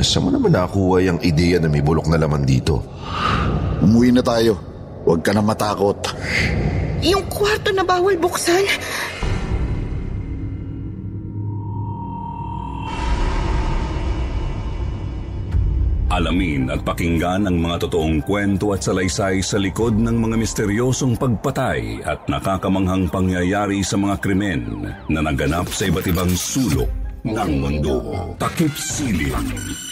Saan mo naman nakuha yung ideya na may bulok na laman dito? Umuwi na tayo. Huwag ka na matakot. Yung kwarto na bawal buksan. Alamin at pakinggan ang mga totoong kwento at salaysay sa likod ng mga misteryosong pagpatay at nakakamanghang pangyayari sa mga krimen na naganap sa iba't ibang sulok ng mundo. Takip Siling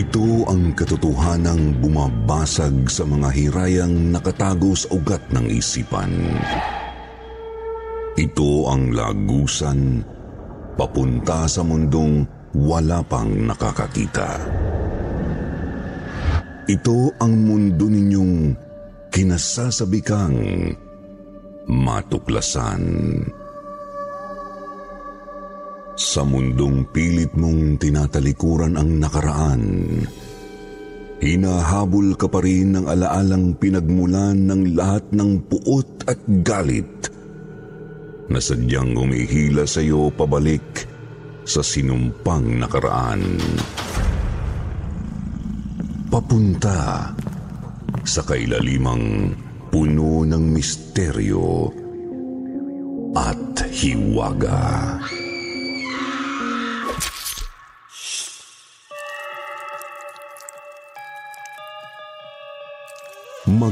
Ito ang katotohanang bumabasag sa mga hirayang nakatago sa ugat ng isipan. Ito ang lagusan papunta sa mundong wala pang nakakakita. Ito ang mundo ninyong kinasasabikang matuklasan. Sa mundong pilit mong tinatalikuran ang nakaraan, hinahabol ka pa rin ng alaalang pinagmulan ng lahat ng puot at galit na sadyang umihila sa iyo pabalik sa sinumpang nakaraan. Papunta sa kailalimang puno ng misteryo at hiwaga.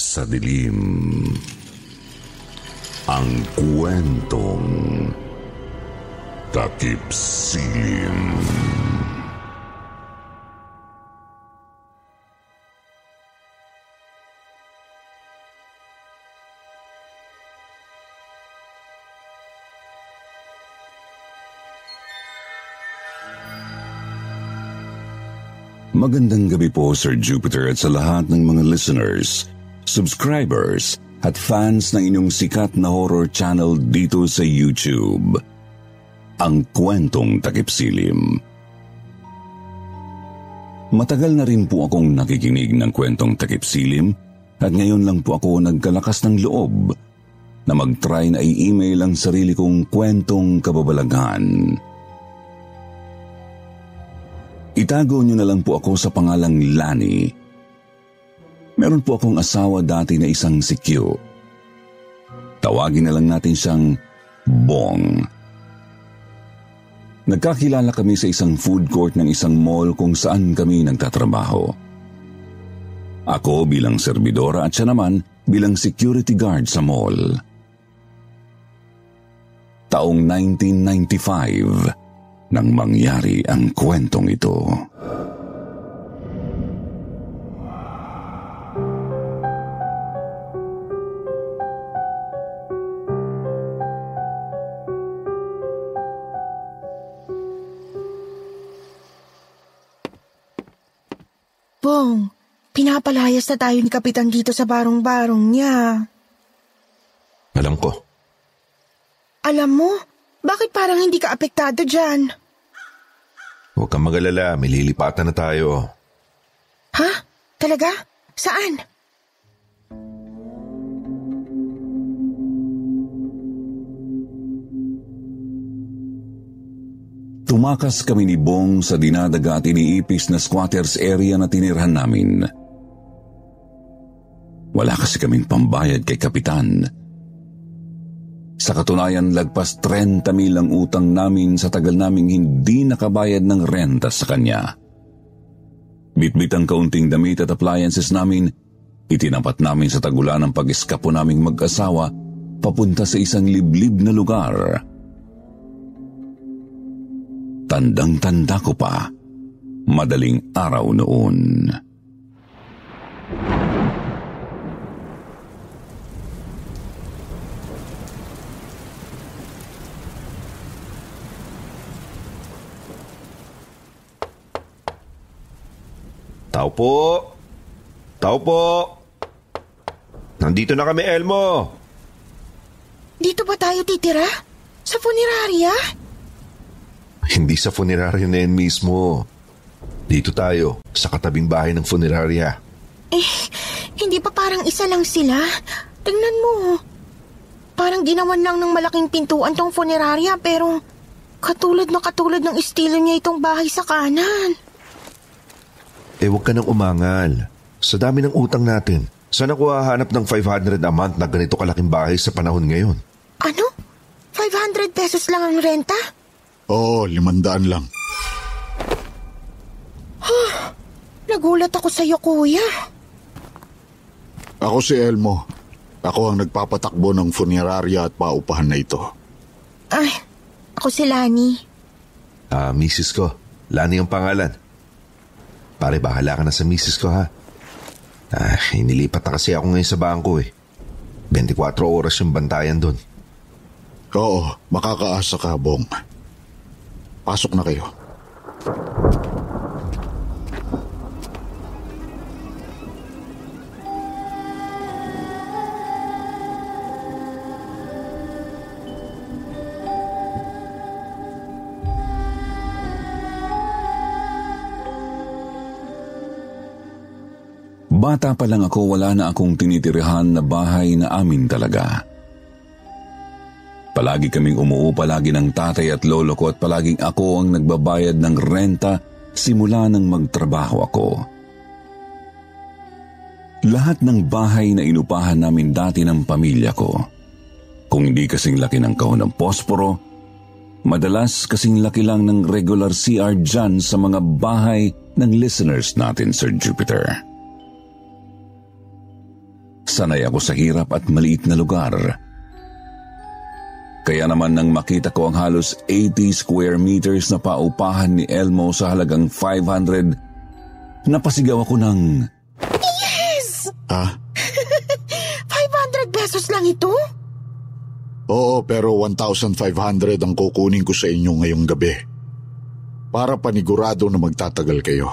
sa dilim. Ang kwentong Takip Silim. Magandang gabi po Sir Jupiter at sa lahat ng mga listeners, subscribers at fans ng inyong sikat na horror channel dito sa YouTube. Ang kwentong takip silim. Matagal na rin po akong nakikinig ng kwentong takip silim at ngayon lang po ako nagkalakas ng loob na mag-try na i-email ang sarili kong kwentong kababalaghan. Itago niyo na lang po ako sa pangalang Lani. Meron po akong asawa dati na isang si Q. Tawagin na lang natin siyang Bong. Nagkakilala kami sa isang food court ng isang mall kung saan kami nagtatrabaho. Ako bilang serbidora at siya naman bilang security guard sa mall. Taong 1995 nang mangyari ang kwentong ito. Na tayo ni Kapitan dito sa barong-barong niya. Alam ko. Alam mo, bakit parang hindi ka apektado dyan? Huwag kang magalala, may lilipatan na tayo. Ha? Talaga? Saan? Tumakas kami ni Bong sa dinadaga at iniipis na squatters area na tinirhan namin. Wala kasi kaming pambayad kay Kapitan. Sa katunayan, lagpas 30 mil ang utang namin sa tagal naming hindi nakabayad ng renta sa kanya. Bitbit ang kaunting damit at appliances namin, itinapat namin sa tagulan ng pag-eskapo naming mag-asawa papunta sa isang liblib na lugar Tandang-tanda ko pa, madaling araw noon. Tao po! Tao po! Nandito na kami, Elmo! Dito ba tayo titira? Sa funeraria? Hindi sa funeraryo na yan mismo. Dito tayo, sa katabing bahay ng funeraria. Eh, hindi pa parang isa lang sila? Tingnan mo. Parang ginawan lang ng malaking pintuan tong funeraria pero katulad na katulad ng estilo niya itong bahay sa kanan. Eh, huwag ka nang umangal. Sa dami ng utang natin, saan ako hahanap ng 500 a month na ganito kalaking bahay sa panahon ngayon? Ano? 500 pesos lang ang renta? Oo, limandaan lang. Nagulat ako sa'yo, kuya. Ako si Elmo. Ako ang nagpapatakbo ng funeraria at paupahan na ito. Ay, ako si Lani. Ah, misis ko. Lani ang pangalan. Pare, bahala ka na sa misis ko ha. Ah, inilipat na kasi ako ngayon sa bangko eh. 24 oras yung bantayan doon. Oo, makakaasa ka, Bong. Pasok na kayo. Bata pa lang ako, wala na akong tinitirahan na bahay na amin talaga. Palagi kaming umuupa lagi ng tatay at lolo ko at palaging ako ang nagbabayad ng renta simula nang magtrabaho ako. Lahat ng bahay na inupahan namin dati ng pamilya ko, kung hindi kasing laki ng kahon ng posporo, madalas kasing laki lang ng regular CR dyan sa mga bahay ng listeners natin, Sir Jupiter. Sanay ako sa hirap at maliit na lugar kaya naman nang makita ko ang halos 80 square meters na paupahan ni Elmo sa halagang 500, napasigaw ako ng... Yes! Ha? 500 pesos lang ito? Oo, pero 1,500 ang kukunin ko sa inyo ngayong gabi. Para panigurado na magtatagal kayo.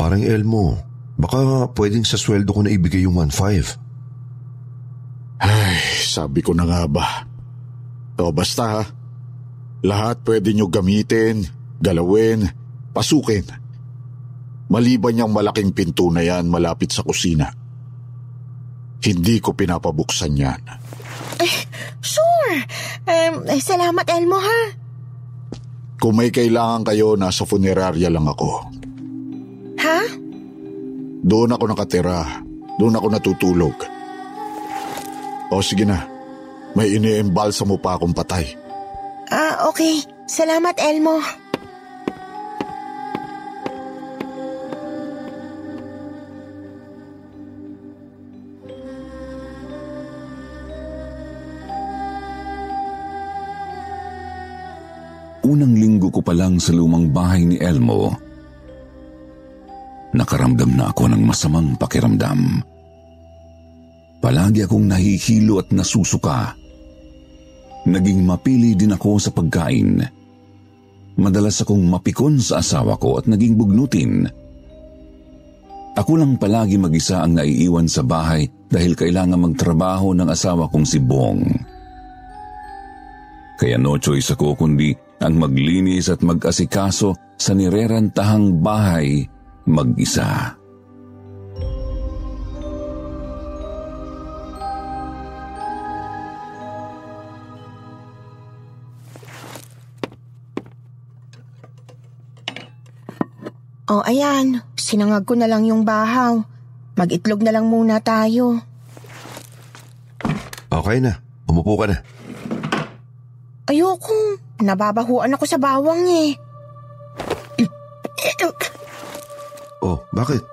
Parang Elmo, baka pwedeng sa sweldo ko na ibigay yung 1,500. Ay, sabi ko na nga ba. O basta ha, lahat pwede nyo gamitin, galawin, pasukin. Maliban niyang malaking pinto na yan malapit sa kusina. Hindi ko pinapabuksan yan. Eh, sure. Um, eh, salamat, Elmo, ha? Kung may kailangan kayo, nasa funeraria lang ako. Ha? Doon ako nakatira. Doon ako natutulog. O sige na, may iniembalsa mo pa akong patay. Ah, okay. Salamat, Elmo. Unang linggo ko pa lang sa lumang bahay ni Elmo, nakaramdam na ako ng masamang pakiramdam. Palagi akong nahihilo at nasusuka. Naging mapili din ako sa pagkain. Madalas akong mapikon sa asawa ko at naging bugnutin. Ako lang palagi mag-isa ang naiiwan sa bahay dahil kailangan magtrabaho ng asawa kong si Bong. Kaya no choice ako kundi ang maglinis at mag-asikaso sa nirerantahang bahay mag-isa. O oh, ayan, sinangag ko na lang yung bahaw. Mag-itlog na lang muna tayo. Okay na. Umupo ka na. Ayoko. Nababahuan ako sa bawang eh. Oh, bakit?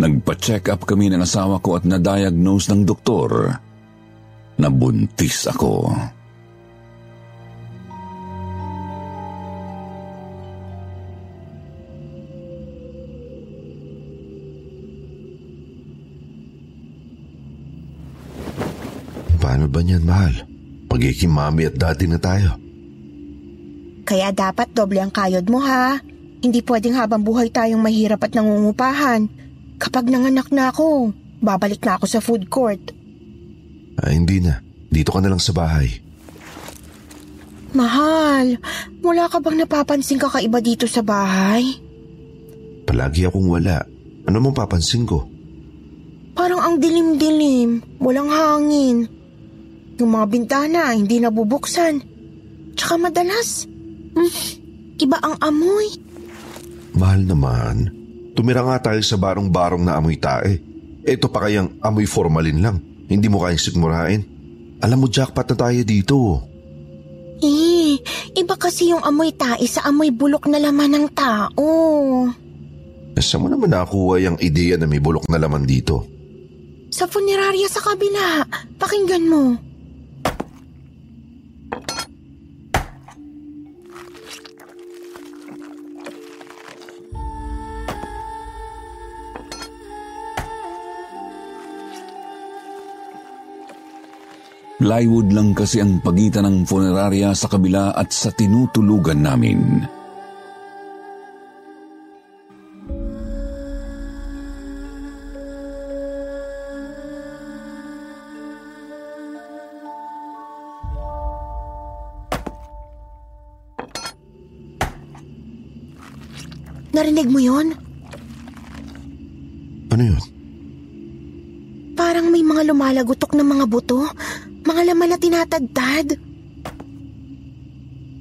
Nagpa-check up kami ng asawa ko at na-diagnose ng doktor na buntis ako. Ba niyan, mahal? Pagiging mami at daddy na tayo. Kaya dapat doble ang kayod mo ha. Hindi pwedeng habang buhay tayong mahirap at nangungupahan. Kapag nanganak na ako, babalik na ako sa food court. Ah, hindi na. Dito ka na lang sa bahay. Mahal, wala ka bang napapansin kakaiba dito sa bahay? Palagi akong wala. Ano mong papansin ko? Parang ang dilim-dilim, walang hangin. Yung mga bintana hindi nabubuksan. Tsaka madalas, hmm, iba ang amoy. Mahal naman, Tumira nga tayo sa barong-barong na amoy tae. Ito pa kayang amoy formalin lang. Hindi mo kayang sigmurahin. Alam mo jackpot na tayo dito. Eh, iba kasi yung amoy tae sa amoy bulok na laman ng tao. Saan mo naman nakuha yung ideya na may bulok na laman dito? Sa funeraria sa kabila. Pakinggan mo. Plywood lang kasi ang pagitan ng funeraria sa kabila at sa tinutulugan namin. Narinig mo yon? Ano yun? Parang may mga lumalagutok na mga buto mga laman na tinatagtad.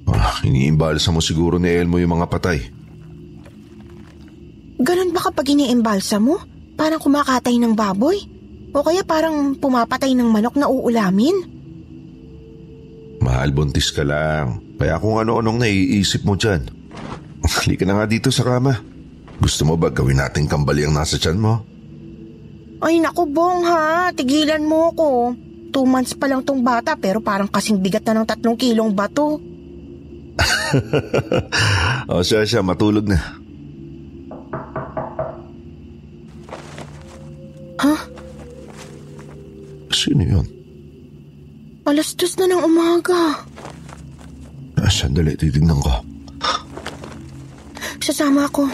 Ah, iniimbalsa mo siguro ni Elmo yung mga patay. Ganon ba kapag iniimbalsa mo? Parang kumakatay ng baboy? O kaya parang pumapatay ng manok na uulamin? Mahal, buntis ka lang. Kaya kung ano-anong naiisip mo dyan. Halika na nga dito sa kama. Gusto mo ba gawin natin kambali ang nasa tiyan mo? Ay naku, Bong ha. Tigilan mo ko. Two months pa lang tong bata pero parang kasing bigat na ng tatlong kilong bato. o siya siya, matulog na. Ha? Sino yun? Alas dos na ng umaga. Ah, sandali, titignan ko. Sasama ako.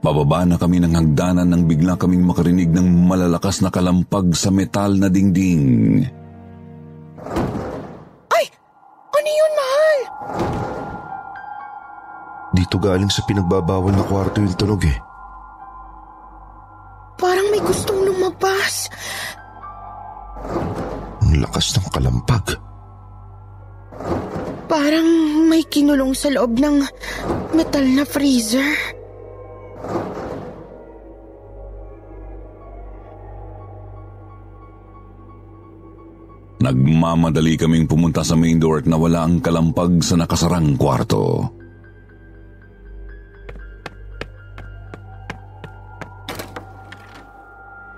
Bababa na kami ng hagdanan nang bigla kaming makarinig ng malalakas na kalampag sa metal na dingding. Ay! Ano yun, mahal? Dito galing sa pinagbabawal na kwarto yung tunog eh. nagtatampag. Parang may kinulong sa loob ng metal na freezer. Nagmamadali kaming pumunta sa main door at nawala ang kalampag sa nakasarang kwarto.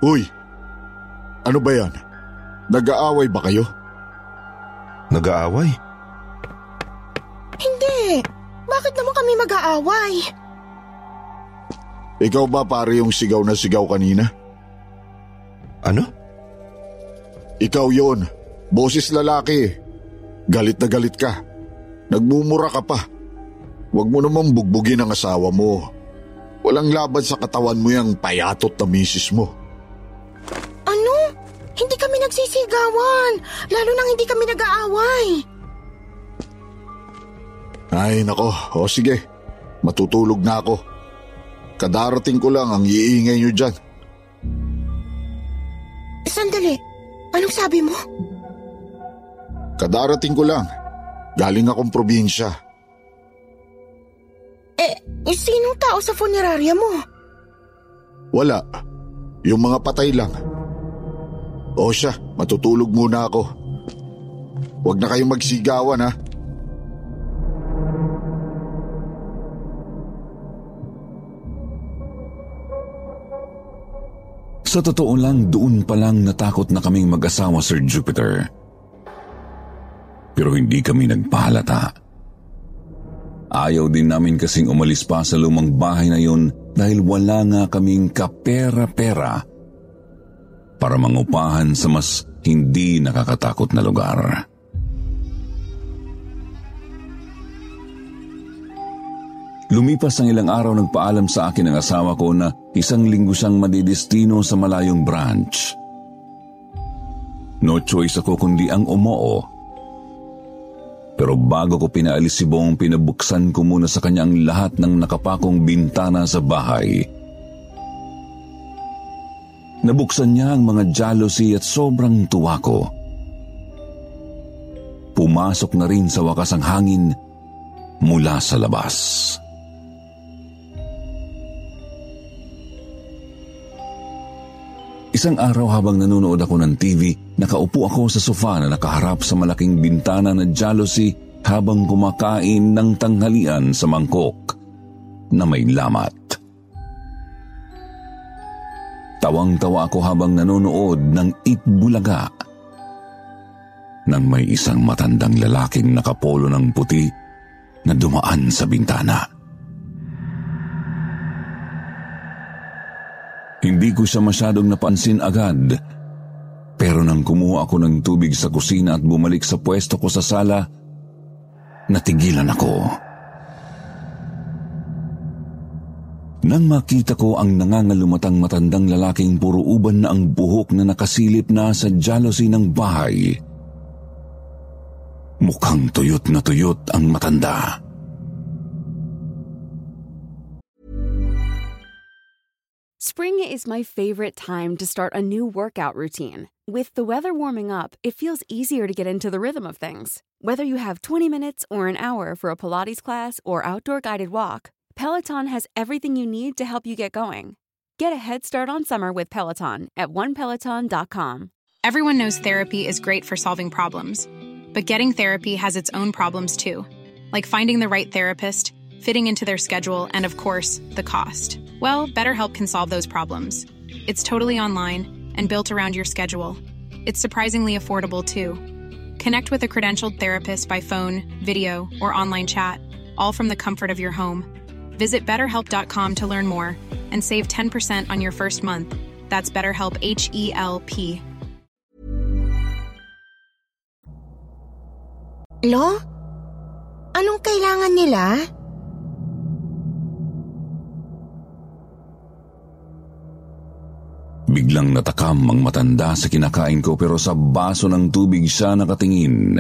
Uy! Ano ba yan? Nag-aaway ba kayo? Nag-aaway? Hindi. Bakit naman kami mag-aaway? Ikaw ba pare yung sigaw na sigaw kanina? Ano? Ikaw yon. Boses lalaki. Galit na galit ka. Nagmumura ka pa. Huwag mo namang bugbugin ang asawa mo. Walang laban sa katawan mo yung payatot na misis mo. Nagsisigawan. Lalo nang hindi kami nag-aaway. Ay nako, o sige. Matutulog na ako. Kadarating ko lang ang iingay nyo dyan. Sandali. Anong sabi mo? Kadarating ko lang. Galing akong probinsya. Eh, eh, sinong tao sa funeraria mo? Wala. Yung mga patay lang. O siya, matutulog muna ako. Huwag na kayong magsigawan ha. Sa totoo lang, doon pa lang natakot na kaming mag-asawa, Sir Jupiter. Pero hindi kami nagpahalata. Ayaw din namin kasing umalis pa sa lumang bahay na yun dahil wala nga kaming kapera-pera para mangupahan sa mas hindi nakakatakot na lugar. Lumipas ang ilang araw nagpaalam sa akin ang asawa ko na isang linggo siyang madidestino sa malayong branch. No choice ako kundi ang umoo. Pero bago ko pinaalis si Bong, pinabuksan ko muna sa kanya ang lahat ng nakapakong bintana sa bahay. Nabuksan niya ang mga jealousy at sobrang tuwa ko. Pumasok na rin sa wakas ang hangin mula sa labas. Isang araw habang nanonood ako ng TV, nakaupo ako sa sofa na nakaharap sa malaking bintana na jealousy habang kumakain ng tanghalian sa mangkok na may lamat. Tawang-tawa ako habang nanonood ng Itbulaga nang may isang matandang lalaking nakapolo ng puti na dumaan sa bintana. Hindi ko siya masyadong napansin agad. Pero nang kumuha ako ng tubig sa kusina at bumalik sa pwesto ko sa sala, natigilan ako. Nang makita ko ang nangangalumatang matandang lalaking puro uban na ang buhok na nakasilip na sa jealousy ng bahay, mukhang tuyot na tuyot ang matanda. Spring is my favorite time to start a new workout routine. With the weather warming up, it feels easier to get into the rhythm of things. Whether you have 20 minutes or an hour for a Pilates class or outdoor guided walk, Peloton has everything you need to help you get going. Get a head start on summer with Peloton at onepeloton.com. Everyone knows therapy is great for solving problems, but getting therapy has its own problems too, like finding the right therapist, fitting into their schedule, and of course, the cost. Well, BetterHelp can solve those problems. It's totally online and built around your schedule. It's surprisingly affordable too. Connect with a credentialed therapist by phone, video, or online chat, all from the comfort of your home. Visit betterhelp.com to learn more and save 10% on your first month. That's BetterHelp H E L P. Lo? Anong kailangan nila? Biglang natakam ang matanda sa kinakain ko pero sa baso ng tubig siya nakatingin.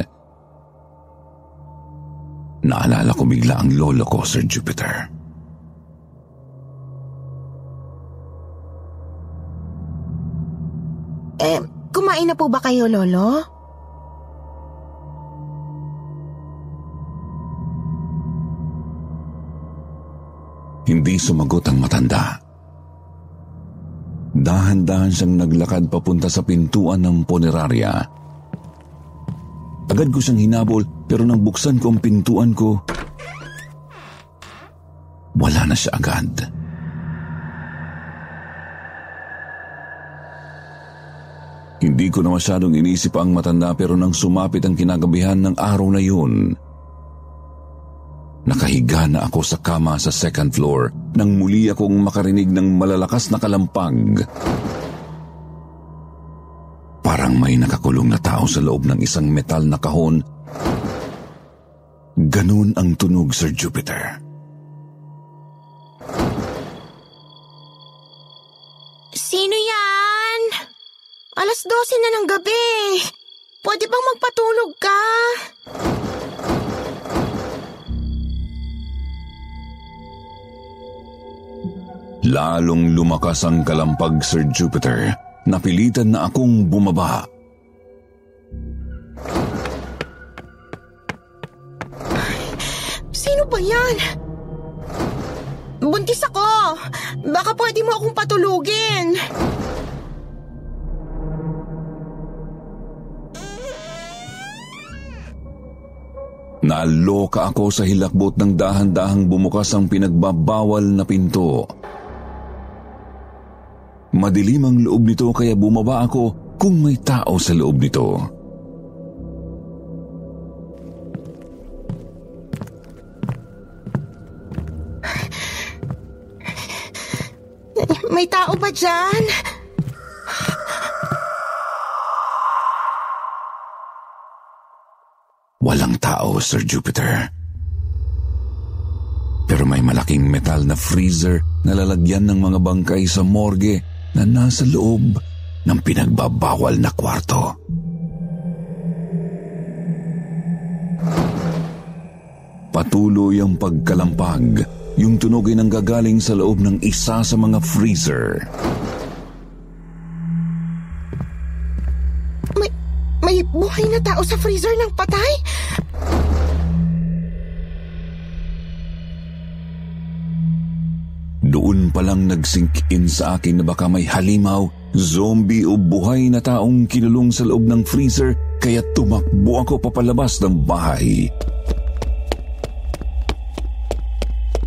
Naalala ko bigla ang lolo ko, Sir Jupiter. Eh, kumain na po ba kayo, Lolo? Hindi sumagot ang matanda. Dahan-dahan siyang naglakad papunta sa pintuan ng punerarya. Agad ko siyang hinabol pero nang buksan ko ang pintuan ko, wala na siya agad. Hindi ko na masyadong inisip ang matanda pero nang sumapit ang kinagabihan ng araw na yun, nakahiga na ako sa kama sa second floor nang muli akong makarinig ng malalakas na kalampag. Parang may nakakulong na tao sa loob ng isang metal na kahon. Ganun ang tunog, Sir Jupiter. Alas 12 na ng gabi. Pwede bang magpatulog ka? Lalong lumakas ang kalampag, Sir Jupiter. Napilitan na akong bumaba. Sino ba yan? Buntis ako. Baka pwede mo akong patulugin. Naloka ako sa hilakbot ng dahan-dahang bumukas ang pinagbabawal na pinto. Madilim ang loob nito kaya bumaba ako kung may tao sa loob nito. May tao ba dyan? Walang tao, Sir Jupiter. Pero may malaking metal na freezer na lalagyan ng mga bangkay sa morgue na nasa loob ng pinagbabawal na kwarto. Patuloy ang pagkalampag. Yung tunog ay nanggagaling sa loob ng isa sa mga freezer. May, may buhay na tao sa freezer ng patay? Doon pa lang nag-sink in sa akin na baka may halimaw, zombie o buhay na taong kinulong sa loob ng freezer kaya tumakbo ako papalabas ng bahay.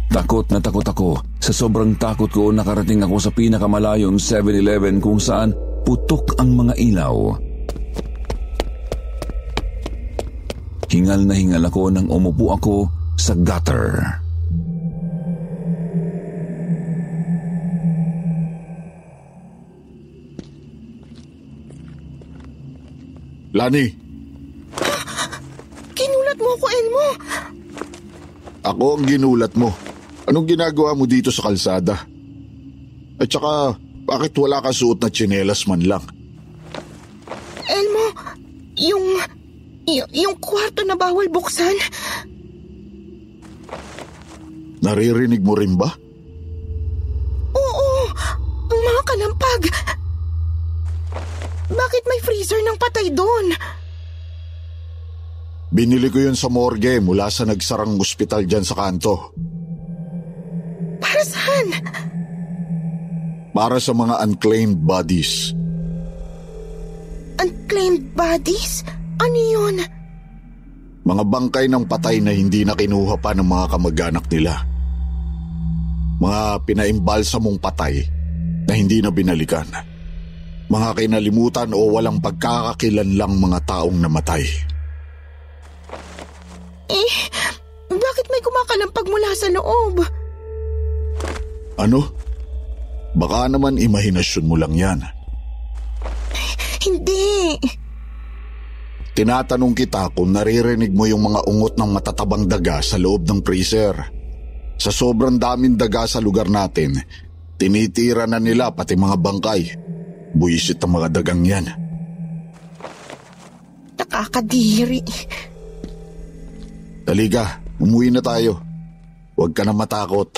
Takot na takot ako. Sa sobrang takot ko, nakarating ako sa pinakamalayong 7-Eleven kung saan putok ang mga ilaw. Hingal na hingal ako nang umupo ako sa gutter. Lani, Kinulat mo ako, Elmo. ako ang ginulat mo. Anong ginagawa mo dito sa kalsada? At saka, bakit wala ka suot na tsinelas man lang? Elmo, yung... y- yung kwarto na bawal buksan. Naririnig mo rin ba? Oo, ang mga kalampag. Bakit may freezer ng patay doon? Binili ko yun sa morgue mula sa nagsarang ospital dyan sa kanto. Para saan? Para sa mga unclaimed bodies. Unclaimed bodies? Ano yun? Mga bangkay ng patay na hindi na kinuha pa ng mga kamag-anak nila. Mga pinaimbalsamong patay na hindi na binalikan. Mga kinalimutan o walang pagkakakilanlang mga taong namatay. Eh, bakit may kumakalampag mula sa loob? Ano? Baka naman imahinasyon mo lang yan. Hindi. Tinatanong kita kung naririnig mo yung mga ungot ng matatabang daga sa loob ng freezer. Sa sobrang daming daga sa lugar natin, tinitira na nila pati mga bangkay. Buisit ang mga dagang yan. Nakakadiri. Taliga, umuwi na tayo. Huwag ka na matakot.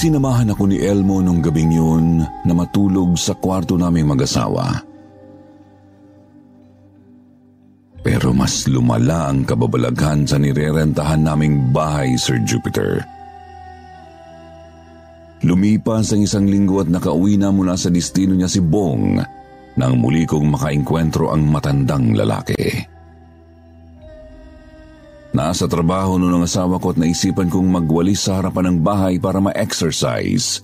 Sinamahan ako ni Elmo nung gabing yun na matulog sa kwarto naming mag-asawa. Pero mas lumala ang kababalaghan sa nirerentahan naming bahay, Sir Jupiter. Lumipas ang isang linggo at nakauwi na mula sa destino niya si Bong nang muli kong makainkwentro ang matandang lalaki. Nasa trabaho noon ang asawa ko at naisipan kong magwalis sa harapan ng bahay para ma-exercise.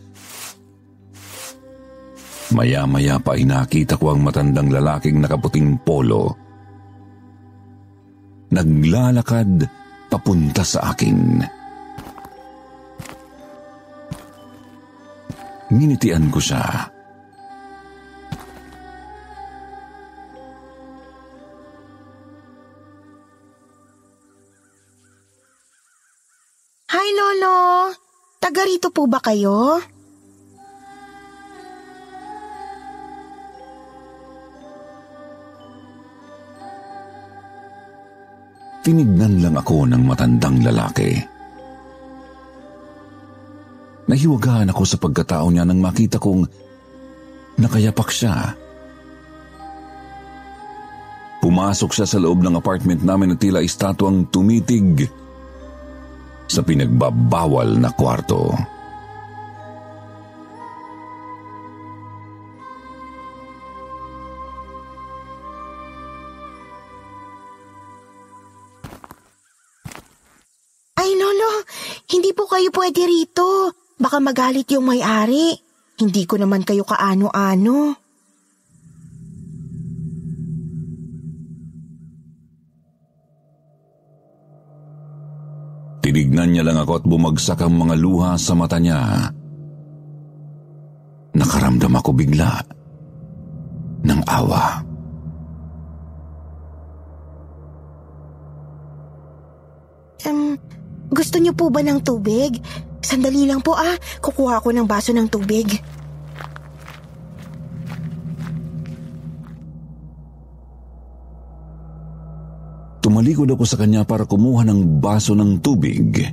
Maya-maya pa inakita ko ang matandang lalaking nakaputing polo. Naglalakad papunta sa akin. Minitian ko siya. Lolo! Taga rito po ba kayo? Tinignan lang ako ng matandang lalaki. Nahiwagaan ako sa pagkatao niya nang makita kong nakayapak siya. Pumasok siya sa loob ng apartment namin at tila estatwang tumitig sa pinagbabawal na kwarto. Ay, Lolo, hindi po kayo pwede rito. Baka magalit yung may-ari. Hindi ko naman kayo kaano-ano. Lang ako at bumagsak ang mga luha sa mata niya. Nakaramdam ako bigla ng awa. Um, gusto niyo po ba ng tubig? Sandali lang po ah, kukuha ako ng baso ng tubig. Tumalikod ako sa kanya para kumuha ng baso ng tubig.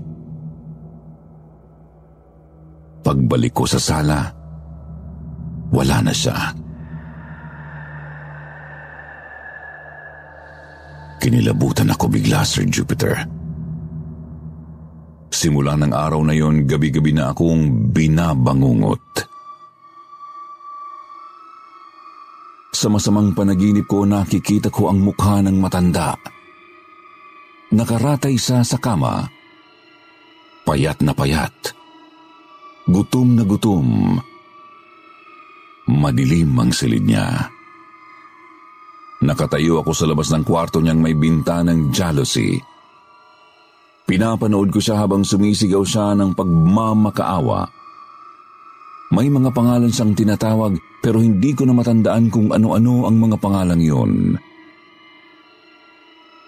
Pagbalik ko sa sala, wala na siya. Kinilabutan ako bigla, Sir Jupiter. Simula ng araw na yon, gabi-gabi na akong binabangungot. Sa masamang panaginip ko, nakikita ko ang mukha ng matanda. Nakaratay siya sa kama. Payat na payat. Gutom na gutom. Madilim ang silid niya. Nakatayo ako sa labas ng kwarto niyang may bintanang jealousy. Pinapanood ko siya habang sumisigaw siya ng pagmamakaawa. May mga pangalan siyang tinatawag pero hindi ko na matandaan kung ano-ano ang mga pangalang yun.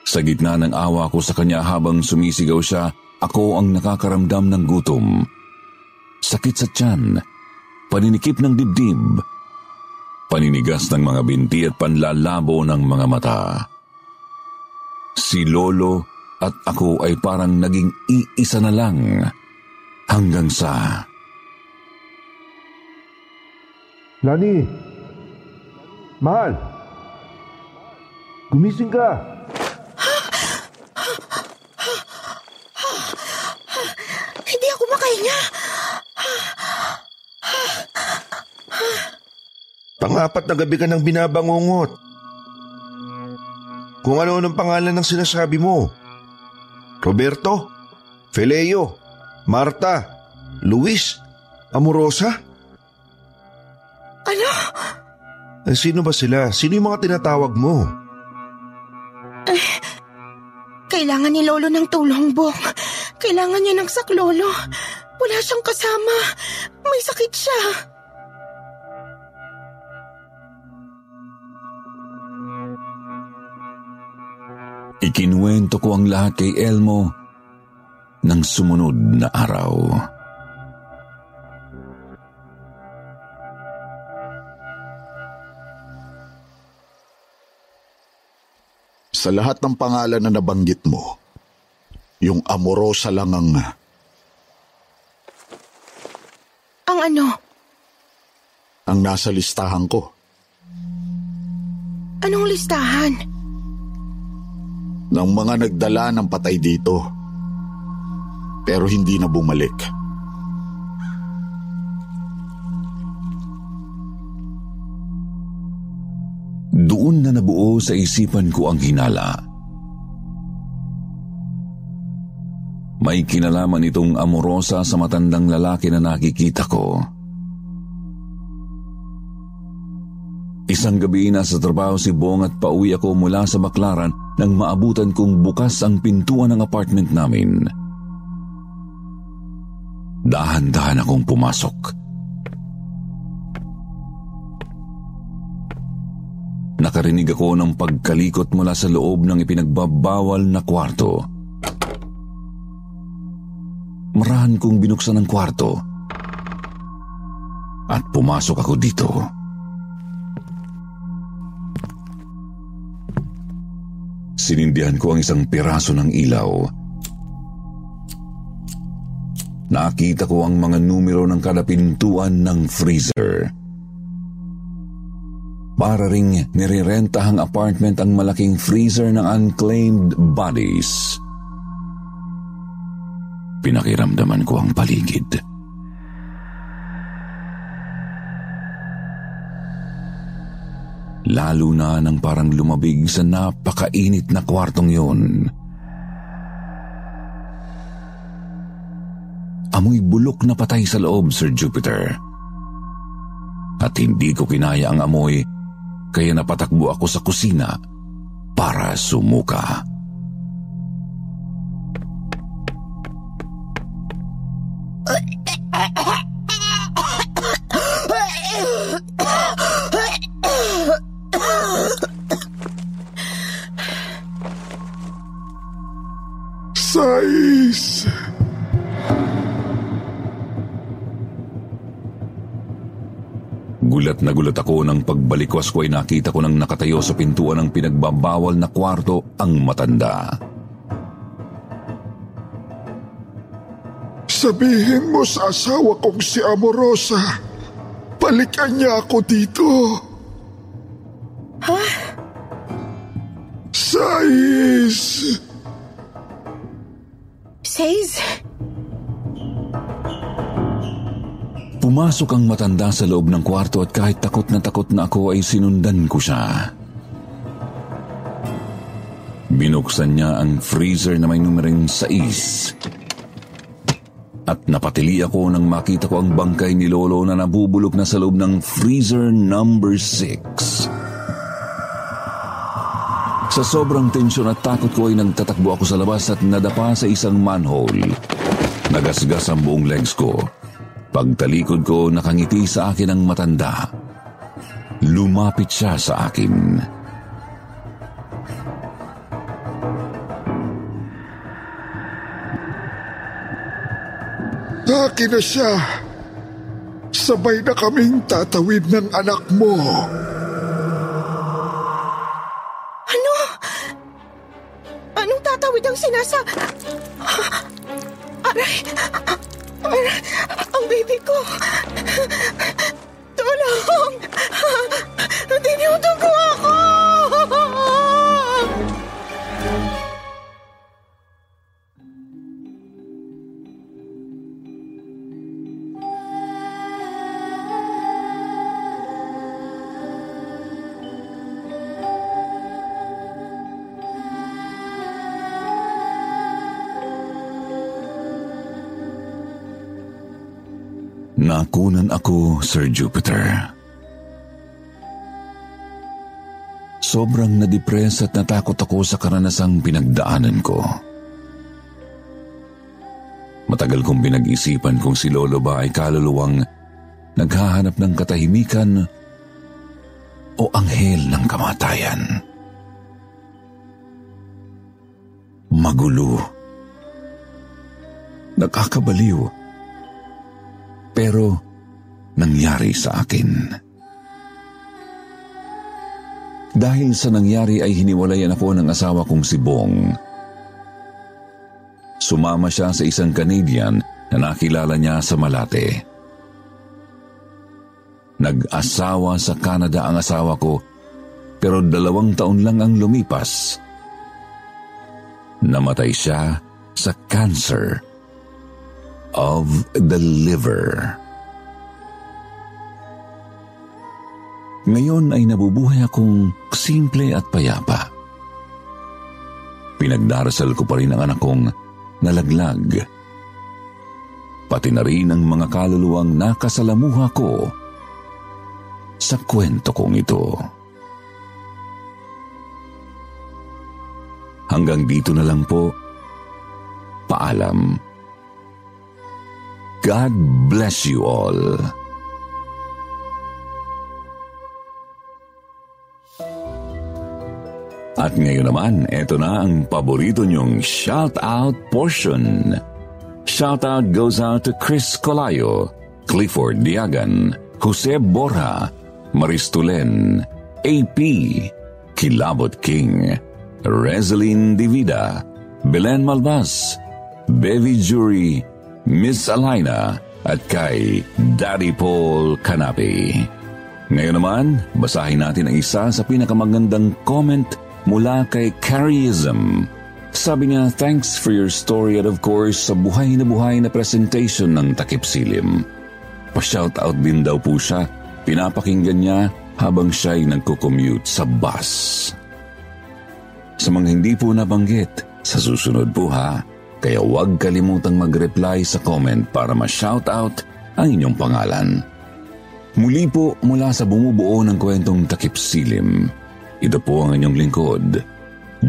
Sa gitna ng awa ko sa kanya habang sumisigaw siya, ako ang nakakaramdam ng gutom. Sakit sa tiyan, paninikip ng dibdib, paninigas ng mga binti at panlalabo ng mga mata. Si Lolo at ako ay parang naging iisa na lang hanggang sa... Lani! Mahal! Gumising ka! Hindi ako makahinga. Pangapat na gabi ka nang binabangungot. Kung ano ng pangalan ng sinasabi mo. Roberto, Feleo, Marta, Luis, Amorosa? Ano? Eh, sino ba sila? Sino yung mga tinatawag mo? Kailangan ni Lolo ng tulong, Bong. Kailangan niya ng saklolo. Wala siyang kasama. May sakit siya. Ikinuwento ko ang lahat kay Elmo ng sumunod na araw. Sa lahat ng pangalan na nabanggit mo, yung amorosa lang ang Ang ano? ang nasa listahan ko. Anong listahan? ng mga nagdala ng patay dito. Pero hindi na bumalik. Doon na nabuo sa isipan ko ang hinala. May kinalaman itong amorosa sa matandang lalaki na nakikita ko. Isang gabi na sa trabaho si Bong at pauwi ako mula sa baklaran nang maabutan kong bukas ang pintuan ng apartment namin. Dahan-dahan akong pumasok. Nakarinig ako ng pagkalikot mula sa loob ng ipinagbabawal na kwarto. Marahan kong binuksan ang kwarto at pumasok ako dito. Sinindihan ko ang isang piraso ng ilaw. Nakita ko ang mga numero ng kada pintuan ng freezer. Para ring nirerentahang apartment ang malaking freezer ng unclaimed bodies. Pinakiramdaman ko ang paligid. Lalo na nang parang lumabig sa napakainit na kwartong yun. Amoy bulok na patay sa loob, Sir Jupiter. At hindi ko kinaya ang amoy, kaya napatakbo ako sa kusina para sumuka. Sais! Gulat na gulat ako nang pagbalikwas ko ay nakita ko nang nakatayo sa pintuan ng pinagbabawal na kwarto ang matanda. Sabihin mo sa asawa kong si Amorosa, balikan niya ako dito. Ha? Sais! Says, Pumasok ang matanda sa loob ng kwarto at kahit takot na takot na ako ay sinundan ko siya. Binuksan niya ang freezer na may numerong 6. At napatili ako nang makita ko ang bangkay ni Lolo na nabubulok na sa loob ng freezer number 6. Sa sobrang tensyon at takot ko ay nagtatakbo ako sa labas at nadapa sa isang manhole. Nagasgas ang buong legs ko. Pagtalikod ko, nakangiti sa akin ang matanda. Lumapit siya sa akin. Akin na siya. Sabay na kaming tatawid ng anak mo. Nakunan ako, Sir Jupiter. Sobrang nadepress at natakot ako sa karanasang pinagdaanan ko. Matagal kong pinag-isipan kung si Lolo ba ay kaluluwang naghahanap ng katahimikan o anghel ng kamatayan. Magulo. Nakakabaliw. Pero nangyari sa akin. Dahil sa nangyari ay hiniwalayan ako ng asawa kong si Bong. Sumama siya sa isang Canadian na nakilala niya sa Malate. Nag-asawa sa Canada ang asawa ko pero dalawang taon lang ang lumipas. Namatay siya sa cancer of the liver. Ngayon ay nabubuhay akong simple at payapa. Pinagdarasal ko pa rin ang anak kong nalaglag. Pati na rin ang mga kaluluwang nakasalamuha ko sa kwento kong ito. Hanggang dito na lang po. Paalam. God bless you all. At ngayon naman, eto na ang paborito niyong shout-out portion. Shout-out goes out to Chris Colayo, Clifford Diagan, Jose Borja, Maristulen, AP, Kilabot King, Rezeline Divida, Belen Malbas, Bevi Jury, Miss Alina, at kay Daddy Paul Canapi. Ngayon naman, basahin natin ang isa sa pinakamagandang comment mula kay Carrieism. Sabi niya, thanks for your story at of course sa buhay na buhay na presentation ng Takip Silim. Pa-shoutout din daw po siya. Pinapakinggan niya habang siya'y nagko-commute sa bus. Sa mga hindi po nabanggit, sa susunod po ha, kaya huwag kalimutang mag-reply sa comment para ma-shoutout ang inyong pangalan. Muli po mula sa bumubuo ng kwentong Takip Silim, ito po ang inyong lingkod,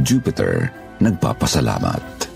Jupiter, nagpapasalamat.